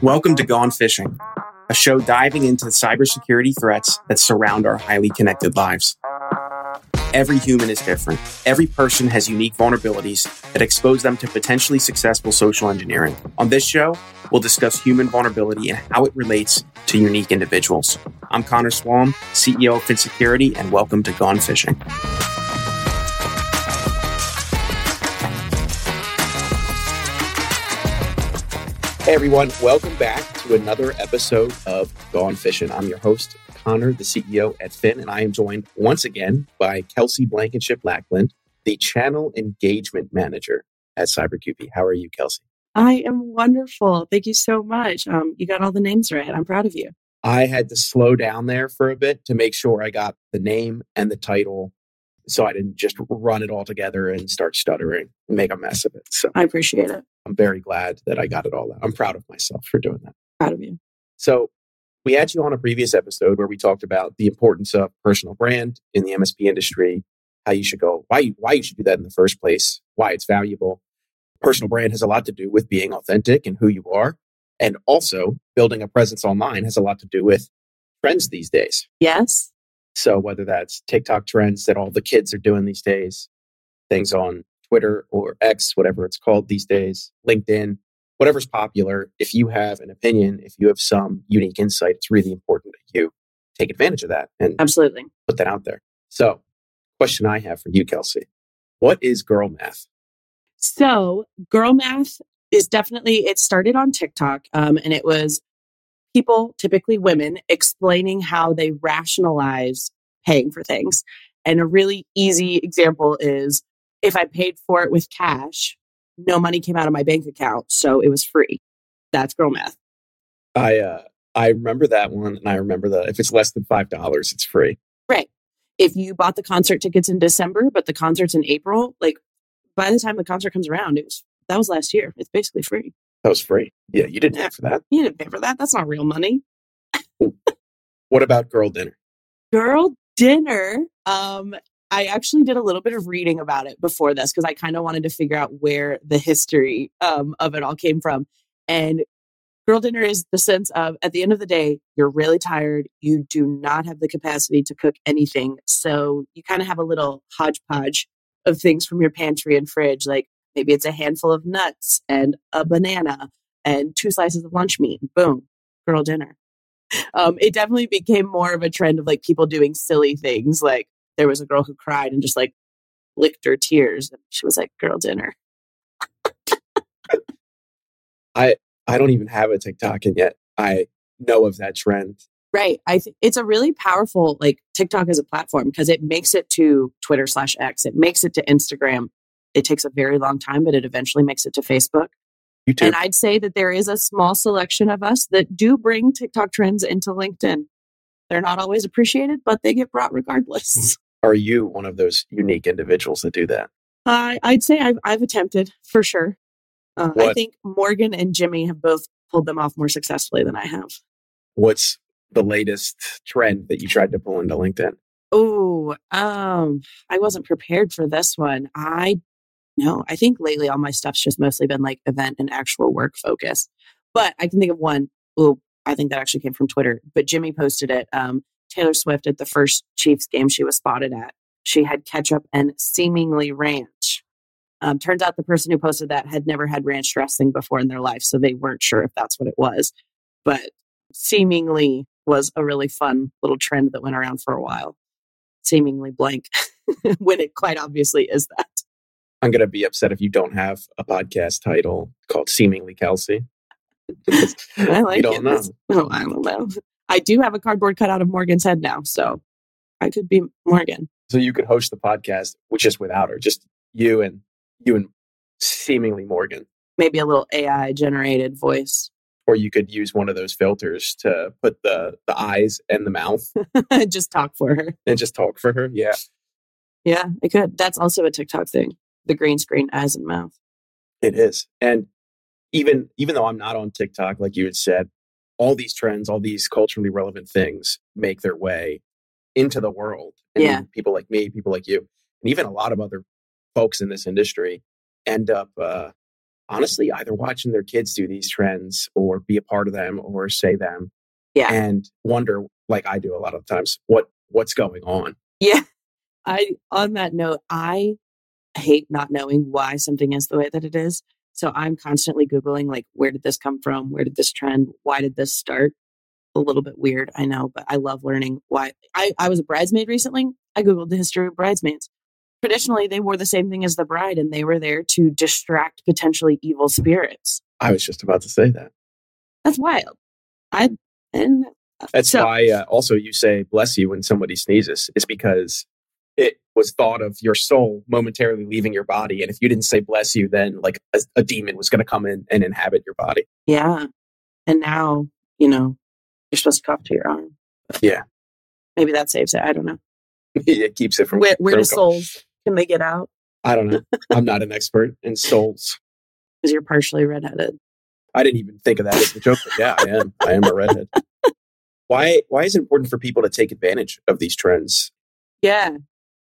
Welcome to Gone Fishing, a show diving into the cybersecurity threats that surround our highly connected lives. Every human is different. Every person has unique vulnerabilities that expose them to potentially successful social engineering. On this show, we'll discuss human vulnerability and how it relates to unique individuals. I'm Connor Swalm, CEO of Phin Security, and welcome to Gone Fishing. Hey everyone, welcome back to another episode of Gone Fishing. I'm your host, Connor, the CEO at Phin, and I am joined once again by Kelcye Blankenship Lackland, the Channel Engagement Manager at CyberQP. How are you, Kelcye? I am wonderful. Thank you so much. Um, you got all the names right. I'm proud of you. I had to slow down there for a bit to make sure I got the name and the title so I didn't just run it all together and start stuttering and make a mess of it. So I appreciate it. I'm very glad that I got it all out. I'm proud of myself for doing that. Proud of you. So we had you on a previous episode where we talked about the importance of personal brand in the MSP industry, how you should go, why, why you should do that in the first place, why it's valuable. Personal brand has a lot to do with being authentic and who you are. And also building a presence online has a lot to do with trends these days. Yes. So whether that's TikTok trends that all the kids are doing these days, things on Twitter or X, whatever it's called these days, LinkedIn, whatever's popular, if you have an opinion, if you have some unique insight, it's really important that you take advantage of that and absolutely put that out there. So, question I have for you, Kelcye, what is girl math? So, girl math is definitely it started on TikTok, um, and it was people, typically women, explaining how they rationalize paying for things. And a really easy example is if I paid for it with cash, no money came out of my bank account, so it was free. That's girl math. I uh, I remember that one, and I remember that if it's less than five dollars, it's free. Right. If you bought the concert tickets in December, but the concert's in April, like by the time the concert comes around, it was that was last year. It's basically free. That was free. Yeah, you didn't pay for that. You didn't pay for that. That's not real money. what about girl dinner? Girl dinner. Um, I actually did a little bit of reading about it before this because I kind of wanted to figure out where the history um, of it all came from. And girl dinner is the sense of at the end of the day, you're really tired. You do not have the capacity to cook anything. So you kind of have a little hodgepodge of things from your pantry and fridge. Like maybe it's a handful of nuts and a banana and two slices of lunch meat. Boom, girl dinner. Um, it definitely became more of a trend of like people doing silly things like there was a girl who cried and just like licked her tears. And she was like, girl dinner. I I don't even have a TikTok and yet I know of that trend. Right. I think it's a really powerful like TikTok as a platform because it makes it to Twitter slash X. It makes it to Instagram. It takes a very long time, but it eventually makes it to Facebook. And I'd say that there is a small selection of us that do bring TikTok trends into LinkedIn. They're not always appreciated, but they get brought regardless. Mm. Are you one of those unique individuals that do that? Uh, I'd say I've, I've attempted for sure. Uh, I think Morgan and Jimmy have both pulled them off more successfully than I have. What's the latest trend that you tried to pull into LinkedIn? Oh, um, I wasn't prepared for this one. I know. I think lately all my stuff's just mostly been like event and actual work focus. But I can think of one. Oh, I think that actually came from Twitter. But Jimmy posted it. Um, Taylor Swift at the first Chiefs game she was spotted at. She had ketchup and seemingly ranch. Um, turns out the person who posted that had never had ranch dressing before in their life, so they weren't sure if that's what it was. But seemingly was a really fun little trend that went around for a while. Seemingly blank, when it quite obviously is that. I'm going to be upset if you don't have a podcast title called Seemingly Kelcye. I like you don't it. know. Oh, I don't know. I do have a cardboard cutout of Morgan's head now, so I could be Morgan. So you could host the podcast, which is without her, just you and you and seemingly Morgan. Maybe a little AI generated voice. Or you could use one of those filters to put the the eyes and the mouth. just talk for her. And just talk for her. Yeah. Yeah, it could. That's also a TikTok thing. The green screen eyes and mouth. It is. And even even though I'm not on TikTok, like you had said, all these trends, all these culturally relevant things make their way into the world. And yeah. people like me, people like you, and even a lot of other folks in this industry end up uh, honestly either watching their kids do these trends or be a part of them or say them Yeah. and wonder like I do a lot of times what what's going on. Yeah. I on that note, I hate not knowing why something is the way that it is. So I'm constantly Googling like where did this come from? Where did this trend? Why did this start? A little bit weird, I know, but I love learning why I, I was a bridesmaid recently. I Googled the history of bridesmaids. Traditionally they wore the same thing as the bride and they were there to distract potentially evil spirits. I was just about to say that. That's wild. I and That's So- why uh, also you say bless you when somebody sneezes It's because it was thought of your soul momentarily leaving your body and if you didn't say bless you then like a, a demon was going to come in and inhabit your body. Yeah. And now, you know, you're supposed to cough to your arm. Yeah. Maybe that saves it. I don't know. it keeps it from Where, where do souls can they get out? I don't know. I'm not an expert in souls. Because you're partially redheaded. I didn't even think of that as a joke, but yeah, I am. I am a redhead. Why why is it important for people to take advantage of these trends? Yeah.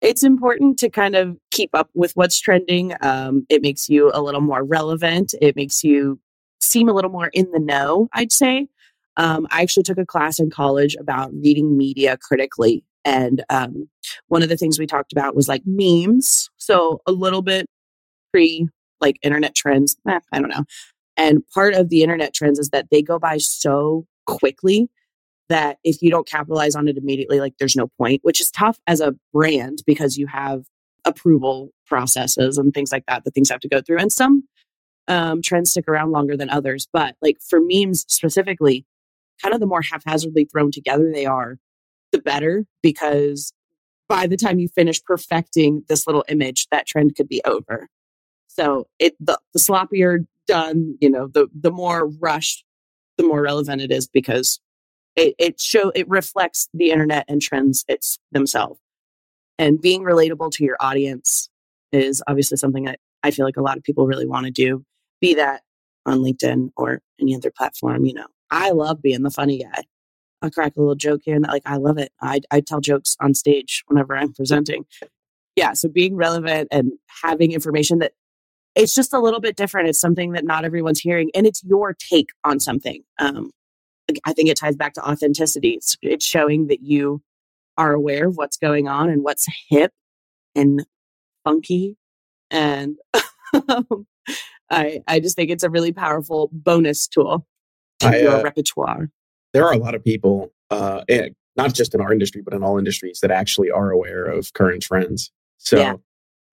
It's important to kind of keep up with what's trending. Um, it makes you a little more relevant. It makes you seem a little more in the know, I'd say. Um, I actually took a class in college about reading media critically. And um, one of the things we talked about was like memes. So a little bit pre like internet trends. Eh, I don't know. And part of the internet trends is that they go by so quickly that if you don't capitalize on it immediately, like there's no point, which is tough as a brand because you have approval processes and things like that that things have to go through. And some um, trends stick around longer than others. But like for memes specifically, kind of the more haphazardly thrown together they are, the better because by the time you finish perfecting this little image, that trend could be over. So it the, the sloppier done, you know, the the more rushed, the more relevant it is because it, it show it reflects the internet and trends it's themselves. And being relatable to your audience is obviously something that I feel like a lot of people really want to do, be that on LinkedIn or any other platform, you know. I love being the funny guy. I crack a little joke here and that, like I love it. I I tell jokes on stage whenever I'm presenting. Yeah, so being relevant and having information that it's just a little bit different. It's something that not everyone's hearing, and it's your take on something. Um, I think it ties back to authenticity. It's, it's showing that you are aware of what's going on and what's hip and funky. And I, I just think it's a really powerful bonus tool to I, your uh, repertoire. There are a lot of people, uh, eh, not just in our industry, but in all industries, that actually are aware of current trends. So, Yeah.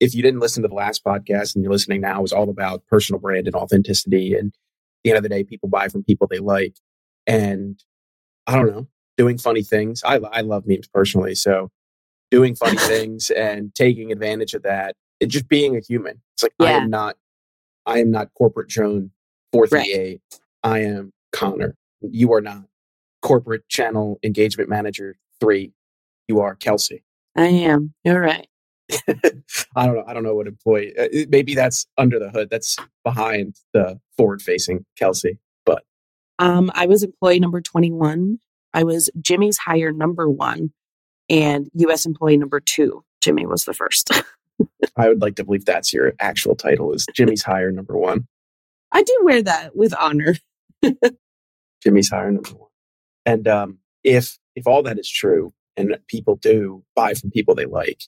if you didn't listen to the last podcast and you're listening now, it was all about personal brand and authenticity. And at the end of the day, people buy from people they like. And I don't know, doing funny things. I, I love memes personally. So, doing funny things and taking advantage of that and just being a human. It's like, I am not, I am not corporate Joan 438. I am Connor. You are not corporate channel engagement manager three. You are Kelcye. I am. You're right. I don't know. I don't know what employee. uh, Maybe that's under the hood. That's behind the forward facing Kelcye. Um, I was employee number 21. I was Jimmy's hire number one and US employee number two. Jimmy was the first. I would like to believe that's your actual title is Jimmy's hire number one. I do wear that with honor. Jimmy's hire number one. And um, if if all that is true and people do buy from people they like,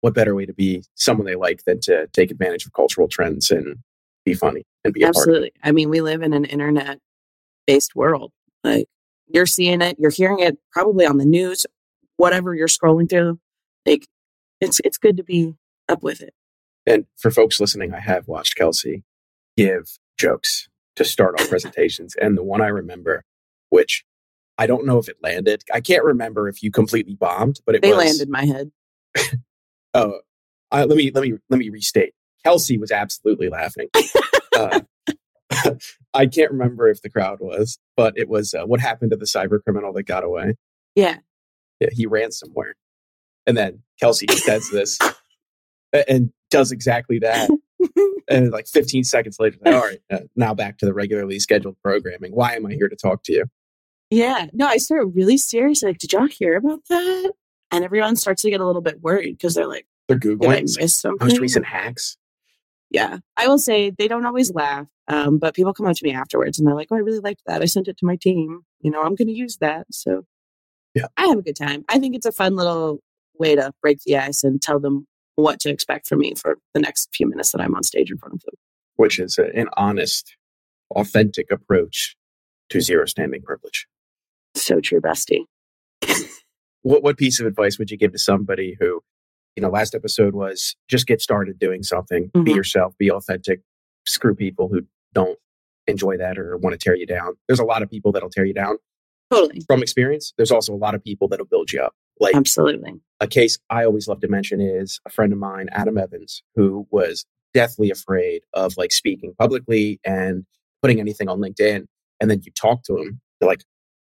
what better way to be someone they like than to take advantage of cultural trends and be funny and be a part of it? Absolutely. I mean, we live in an internet based world. Like you're seeing it, you're hearing it probably on the news, whatever you're scrolling through. Like it's it's good to be up with it. And for folks listening, I have watched Kelcye give jokes to start off presentations. And the one I remember, which I don't know if it landed. I can't remember if you completely bombed, but it They was landed my head. Oh, I, let me let me let me restate. Kelcye was absolutely laughing. uh, I can't remember if the crowd was, but it was uh, what happened to the cyber criminal that got away. Yeah. Yeah, he ran somewhere, and then Kelcye says this and does exactly that. And like 15 seconds later, like, all right, uh, now back to the regularly scheduled programming. Why am I here to talk to you? yeah. No, I started really serious. Like, did y'all hear about that? And everyone starts to get a little bit worried because they're like, They're googling like, most recent hacks. Yeah. I will say they don't always laugh, um, but people come up to me afterwards and they're like, oh, I really liked that. I sent it to my team. You know, I'm going to use that. So Yeah. I have a good time. I think it's a fun little way to break the ice and tell them what to expect from me for the next few minutes that I'm on stage in front of them. which is a- an honest, authentic approach to zero standing privilege. So true, bestie. What what piece of advice would you give to somebody who, you know, last episode was just get started doing something, be Mhm. yourself, be authentic, screw people who don't enjoy that or want to tear you down. There's a lot of people that'll tear you down Totally. from experience. There's also a lot of people that'll build you up. Like Absolutely. a case I always love to mention is a friend of mine, Adam Evans, who was deathly afraid of like speaking publicly and putting anything on LinkedIn. And then you talk to him, they're like,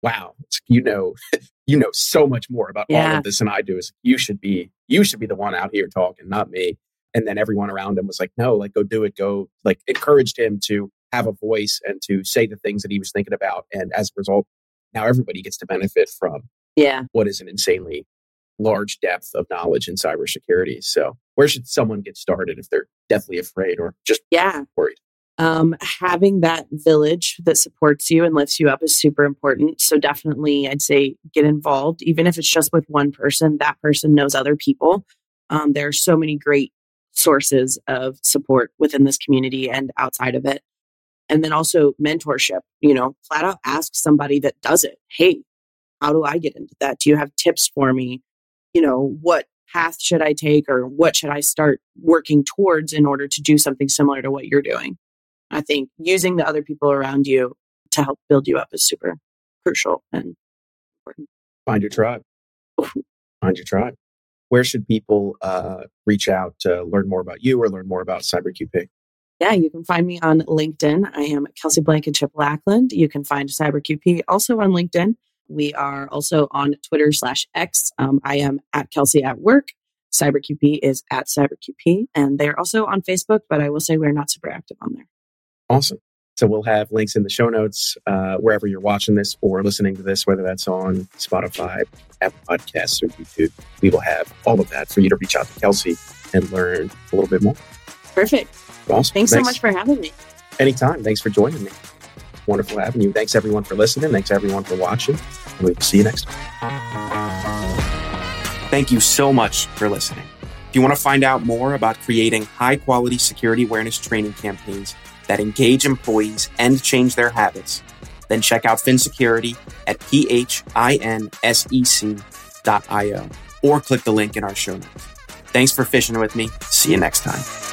wow, you know, you know so much more about all of this than I do. Is you should be, you should be the one out here talking, not me. And then everyone around him was like, no, like go do it. Go like encouraged him to have a voice and to say the things that he was thinking about. And as a result, now everybody gets to benefit from Yeah. what is an insanely large depth of knowledge in cybersecurity. So, where should someone get started if they're deathly afraid or just Yeah. worried? Um, having that village that supports you and lifts you up is super important. So definitely, I'd say get involved, even if it's just with one person. That person knows other people. Um, there are so many great sources of support within this community and outside of it. And then also mentorship. You know, flat out ask somebody that does it. Hey, how do I get into that? Do you have tips for me? You know, what path should I take or what should I start working towards in order to do something similar to what you're doing? I think using the other people around you to help build you up is super crucial and important. Find your tribe. Find your tribe. Where should people uh, reach out to learn more about you or learn more about CyberQP? Yeah, you can find me on LinkedIn. I am Kelcye Blankenship Lackland. You can find CyberQP also on LinkedIn. We are also on Twitter slash X. Um, I am at Kelcye at work. CyberQP is at CyberQP. And they're also on Facebook, but I will say we're not super active on there. Awesome. So we'll have links in the show notes uh, wherever you're watching this or listening to this, whether that's on Spotify, Apple Podcasts, or YouTube. We will have all of that for you to reach out to Kelcye and learn a little bit more. Perfect. Awesome. Thanks so much for having me. Anytime. Thanks for joining me. Wonderful having you. Thanks everyone for listening. Thanks everyone for watching. And we will see you next time. Thank you so much for listening. If you want to find out more about creating high quality security awareness training campaigns that engage employees and change their habits, then check out Phin Security at phinsec.io or click the link in our show notes. Thanks for fishing with me. See you next time.